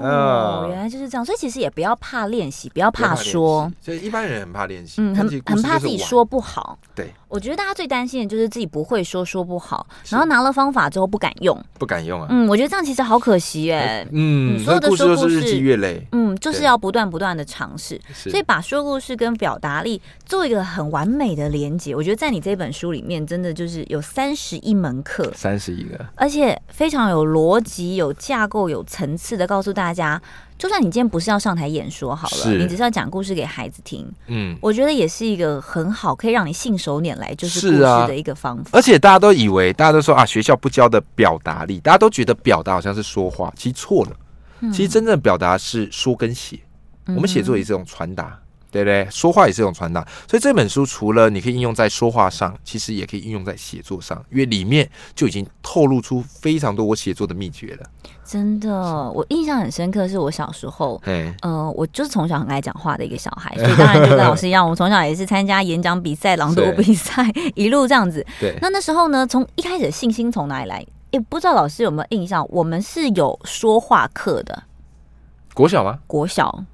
哦，原来就是这样，所以其实也不要怕练习，不要怕说。所以一般人很怕练习，嗯，很很怕自己说不好。对，我觉得大家最担心的就是自己不会说，说不好，然后拿了方法之后不敢用，不敢用啊。嗯，我觉得这样其实好可惜哎。嗯，所有的说故事日积月累，嗯，就是要不断不断的尝试，所以把说故事跟表达力做一个很完美的连接。我觉得在你这本书里面，真的就是有三十一门课，三十一个，而且非常有逻辑、有架构、有层次的告诉大家。就算你今天不是要上台演说好了，你只是要讲故事给孩子听，嗯，我觉得也是一个很好可以让你信手拈来就是故事的一个方法。啊、而且大家都以为，大家都说啊，学校不教的表达力，大家都觉得表达好像是说话，其实错了。嗯、其实真正的表达是说跟写，我们写作也是一种传达。嗯对不对？说话也是一种传达，所以这本书除了你可以应用在说话上，其实也可以应用在写作上，因为里面就已经透露出非常多我写作的秘诀了。真的，我印象很深刻，是我小时候，呃，我就是从小很爱讲话的一个小孩，所以当然就跟老师一样，我从小也是参加演讲比赛、朗读比赛，一路这样子。对，那那时候呢，从一开始的信心从哪里来？也不知道老师有没有印象，我们是有说话课的。国小吗？国小。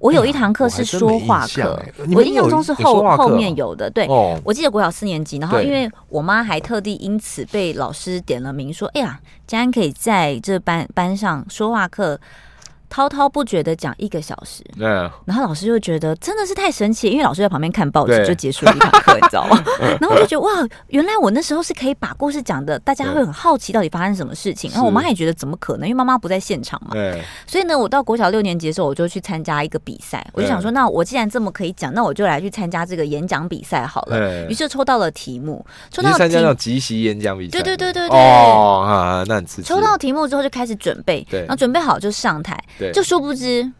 我有一堂课是说话课，我，印象中是后后面有的。对，哦、我记得国小四年级，然后因为我妈还特地因此被老师点了名，说：“哎呀，佳安可以在这班班上说话课。”滔滔不绝的讲一个小时，对，然后老师就觉得真的是太神奇，因为老师在旁边看报纸就结束了一堂课，你知道吗？然后我就觉得哇，原来我那时候是可以把故事讲的，大家会很好奇到底发生什么事情。然后我妈也觉得怎么可能，因为妈妈不在现场嘛。对，所以呢，我到国小六年级的时候，我就去参加一个比赛，我就想说，那我既然这么可以讲，那我就来去参加这个演讲比赛好了。于是抽到了题目，抽到参加那种即席演讲比赛，对对对对对。哦啊，那很刺激。抽到题目之后就开始准备，对，然后准备好就上台。对就殊不知，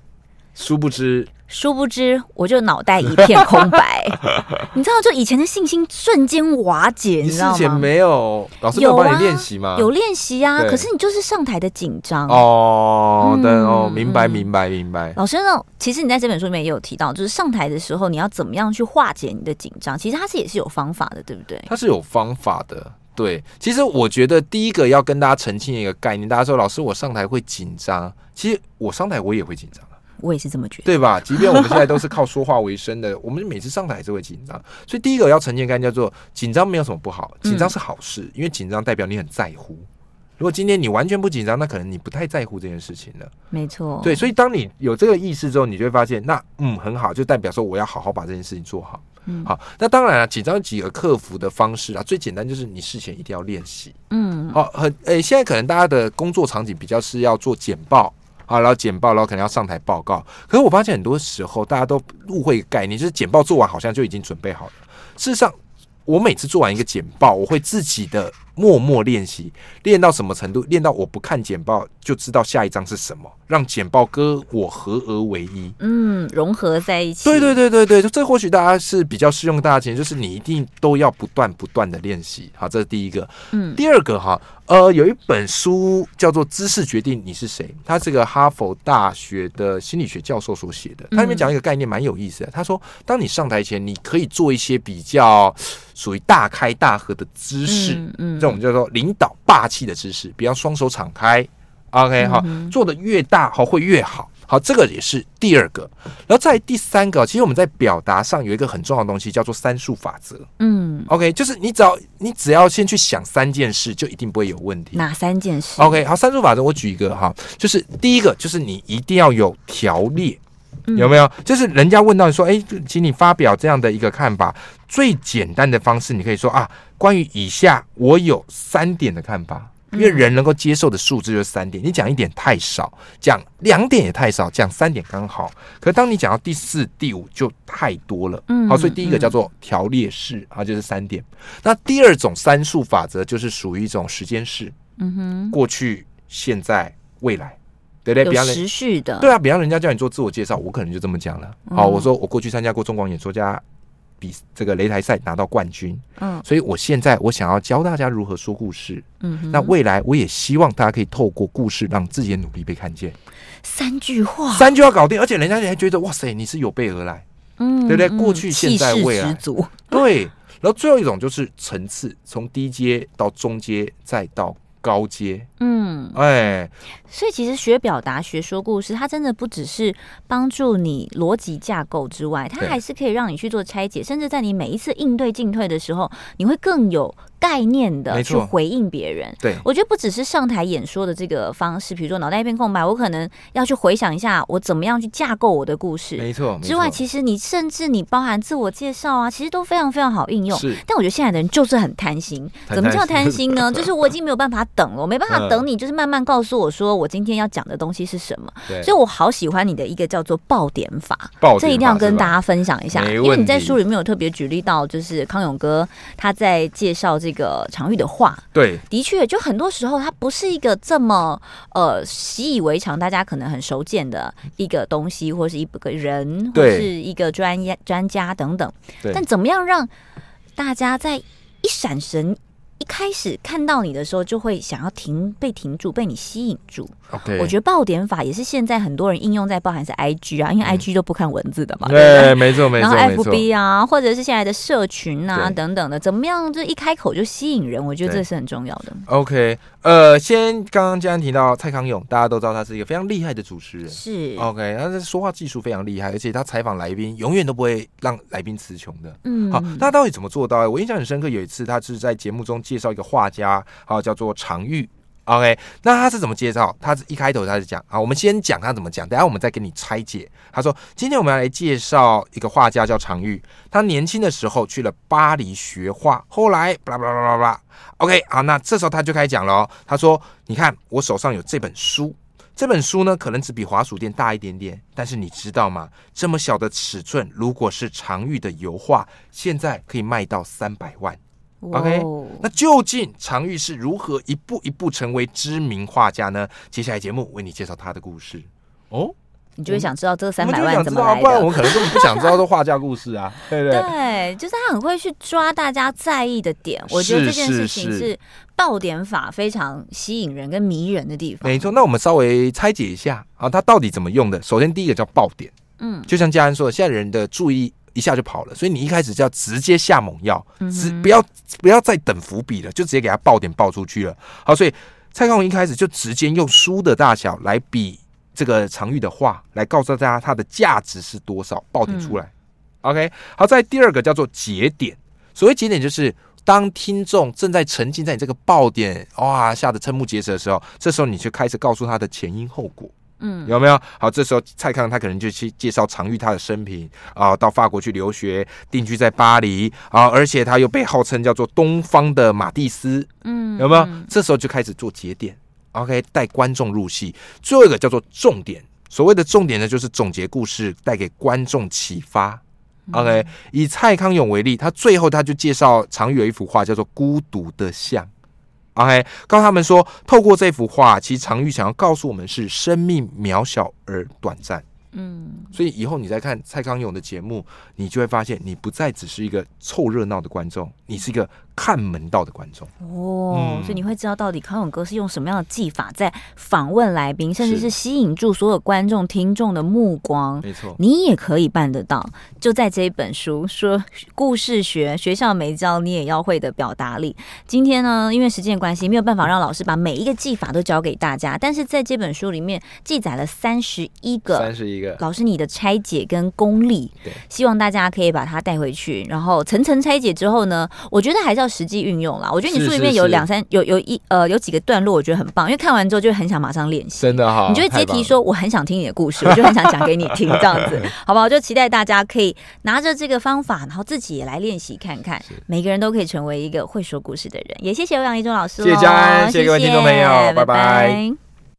殊不知，殊不知，我就脑袋一片空白。你知道，就以前的信心瞬间瓦解，你知道吗？之前没有老师有帮你练习吗？有练习啊，可是你就是上台的紧张哦。对哦，明白，明白，明白。老师呢，其实你在这本书里面也有提到，就是上台的时候你要怎么样去化解你的紧张。其实他是也是有方法的，对不对？他是有方法的。对，其实我觉得第一个要跟大家澄清一个概念，大家说老师我上台会紧张，其实我上台我也会紧张，我也是这么觉得，对吧？即便我们现在都是靠 说话为生的，我们每次上台还是会紧张，所以第一个要澄清概念叫做紧张没有什么不好，紧张是好事，嗯、因为紧张代表你很在乎。如果今天你完全不紧张，那可能你不太在乎这件事情了。没错，对，所以当你有这个意识之后，你就会发现，那嗯很好，就代表说我要好好把这件事情做好。嗯，好，那当然了，紧张几个克服的方式啊，最简单就是你事前一定要练习。嗯，好，很诶、欸，现在可能大家的工作场景比较是要做简报啊，然后简报，然后可能要上台报告。可是我发现很多时候大家都误会概念，就是简报做完好像就已经准备好了。事实上，我每次做完一个简报，我会自己的默默练习，练到什么程度？练到我不看简报就知道下一章是什么。让简报跟我合而为一，嗯，融合在一起。对对对对对，这或许大家是比较适用大家前，就是你一定都要不断不断的练习。好，这是第一个。嗯，第二个哈，呃，有一本书叫做《知识决定你是谁》，他是个哈佛大学的心理学教授所写的。他里面讲一个概念蛮有意思的。他说，当你上台前，你可以做一些比较属于大开大合的姿势，嗯，嗯，这种叫做领导霸气的姿势，比方双手敞开。OK，好，做的越大好会越好，好，这个也是第二个，然后在第三个，其实我们在表达上有一个很重要的东西，叫做三数法则。嗯，OK，就是你只要你只要先去想三件事，就一定不会有问题。哪三件事？OK，好，三数法则我举一个哈，就是第一个就是你一定要有条列，有没有？就是人家问到你说，哎，请你发表这样的一个看法，最简单的方式，你可以说啊，关于以下我有三点的看法。因为人能够接受的数字就是三点，你讲一点太少，讲两点也太少，讲三点刚好。可当你讲到第四、第五就太多了。嗯，好，所以第一个叫做条列式，啊，就是三点。那第二种三数法则就是属于一种时间式。嗯哼，过去、现在、未来，对不对？比方持续的。对啊，比方人家叫你做自我介绍，我可能就这么讲了。好，我说我过去参加过中广演说家。比这个擂台赛拿到冠军，嗯，所以我现在我想要教大家如何说故事，嗯，那未来我也希望大家可以透过故事让自己的努力被看见。三句话，三句话搞定，而且人家还觉得哇塞，你是有备而来，嗯，对不对？过去、现在、未来，对。然后最后一种就是层次，从低阶到中阶，再到高阶，嗯，哎。所以其实学表达、学说故事，它真的不只是帮助你逻辑架构之外，它还是可以让你去做拆解，甚至在你每一次应对进退的时候，你会更有概念的去回应别人。对，我觉得不只是上台演说的这个方式，比如说脑袋一片空白，我可能要去回想一下我怎么样去架构我的故事。没错。之外，其实你甚至你包含自我介绍啊，其实都非常非常好应用。是。但我觉得现在的人就是很贪心。怎么叫贪心呢？就是我已经没有办法等了，我没办法等你，就是慢慢告诉我说。我今天要讲的东西是什么？所以我好喜欢你的一个叫做爆点法，这一定要跟大家分享一下。因为你在书里面有特别举例到，就是康永哥他在介绍这个常玉的话，对，的确，就很多时候它不是一个这么呃习以为常，大家可能很熟见的一个东西，或是一个人，或是一个专业专家等等。但怎么样让大家在一闪神？一开始看到你的时候，就会想要停，被停住，被你吸引住。我觉得爆点法也是现在很多人应用在包含是 IG 啊，因为 IG 都不看文字的嘛。嗯、对，没错没错。然后 FB 啊，或者是现在的社群啊等等的，怎么样就一开口就吸引人？我觉得这是很重要的。OK，呃，先刚刚既然提到蔡康永，大家都知道他是一个非常厉害的主持人。是 OK，他的说话技术非常厉害，而且他采访来宾永远都不会让来宾词穷的。嗯，好，那他到底怎么做到？我印象很深刻，有一次他是在节目中介绍一个画家，好，叫做常玉。OK，那他是怎么介绍？他一开头他是讲啊，我们先讲他怎么讲，等下我们再给你拆解。他说，今天我们要来介绍一个画家叫常玉，他年轻的时候去了巴黎学画，后来巴拉巴拉巴拉巴拉。OK，好，那这时候他就开始讲了。他说，你看我手上有这本书，这本书呢可能只比滑鼠垫大一点点，但是你知道吗？这么小的尺寸，如果是常玉的油画，现在可以卖到三百万。OK，那究竟常玉是如何一步一步成为知名画家呢？接下来节目为你介绍他的故事。哦，你就会想知道这三百万怎么来的？不然我们可能根本不想知道这画家故事啊，对不对？对，就是他很会去抓大家在意的点。我觉得这件事情是爆点法非常吸引人跟迷人的地方。没错，那我们稍微拆解一下啊，他到底怎么用的？首先第一个叫爆点，嗯，就像嘉安说的，现在人的注意。一下就跑了，所以你一开始就要直接下猛药，只不要不要再等伏笔了，就直接给他爆点爆出去了。好，所以蔡康永一开始就直接用书的大小来比这个常玉的话，来告诉大家它的价值是多少，爆点出来。嗯、OK，好，在第二个叫做节点，所谓节点就是当听众正在沉浸在你这个爆点哇吓得瞠目结舌的时候，这时候你就开始告诉他的前因后果。嗯，有没有？好，这时候蔡康他可能就去介绍常玉他的生平啊，到法国去留学，定居在巴黎啊，而且他又被号称叫做东方的马蒂斯，嗯，有没有？这时候就开始做节点，OK，带观众入戏。最后一个叫做重点，所谓的重点呢，就是总结故事，带给观众启发。OK，以蔡康永为例，他最后他就介绍常玉有一幅画叫做《孤独的像》。OK，告诉他们说，透过这幅画，其实常玉想要告诉我们是生命渺小而短暂。嗯，所以以后你再看蔡康永的节目，你就会发现，你不再只是一个凑热闹的观众，你是一个。看门道的观众哦，嗯、所以你会知道到底康永哥是用什么样的技法在访问来宾，甚至是吸引住所有观众听众的目光。没错，你也可以办得到。就在这一本书说故事学，学校没教你也要会的表达力。今天呢，因为时间关系，没有办法让老师把每一个技法都教给大家。但是在这本书里面记载了三十一个，三十一个老师你的拆解跟功力。对，希望大家可以把它带回去，然后层层拆解之后呢，我觉得还是要。实际运用啦，我觉得你书里面有两三有有一呃有几个段落，我觉得很棒，因为看完之后就很想马上练习，真的哈，你就会接题说我很想听你的故事，我就很想讲给你听，这样子，好不好？就期待大家可以拿着这个方法，然后自己也来练习看看，每个人都可以成为一个会说故事的人。也谢谢欧阳一中老师，谢谢嘉安，谢谢各位听众朋友，拜拜。拜拜。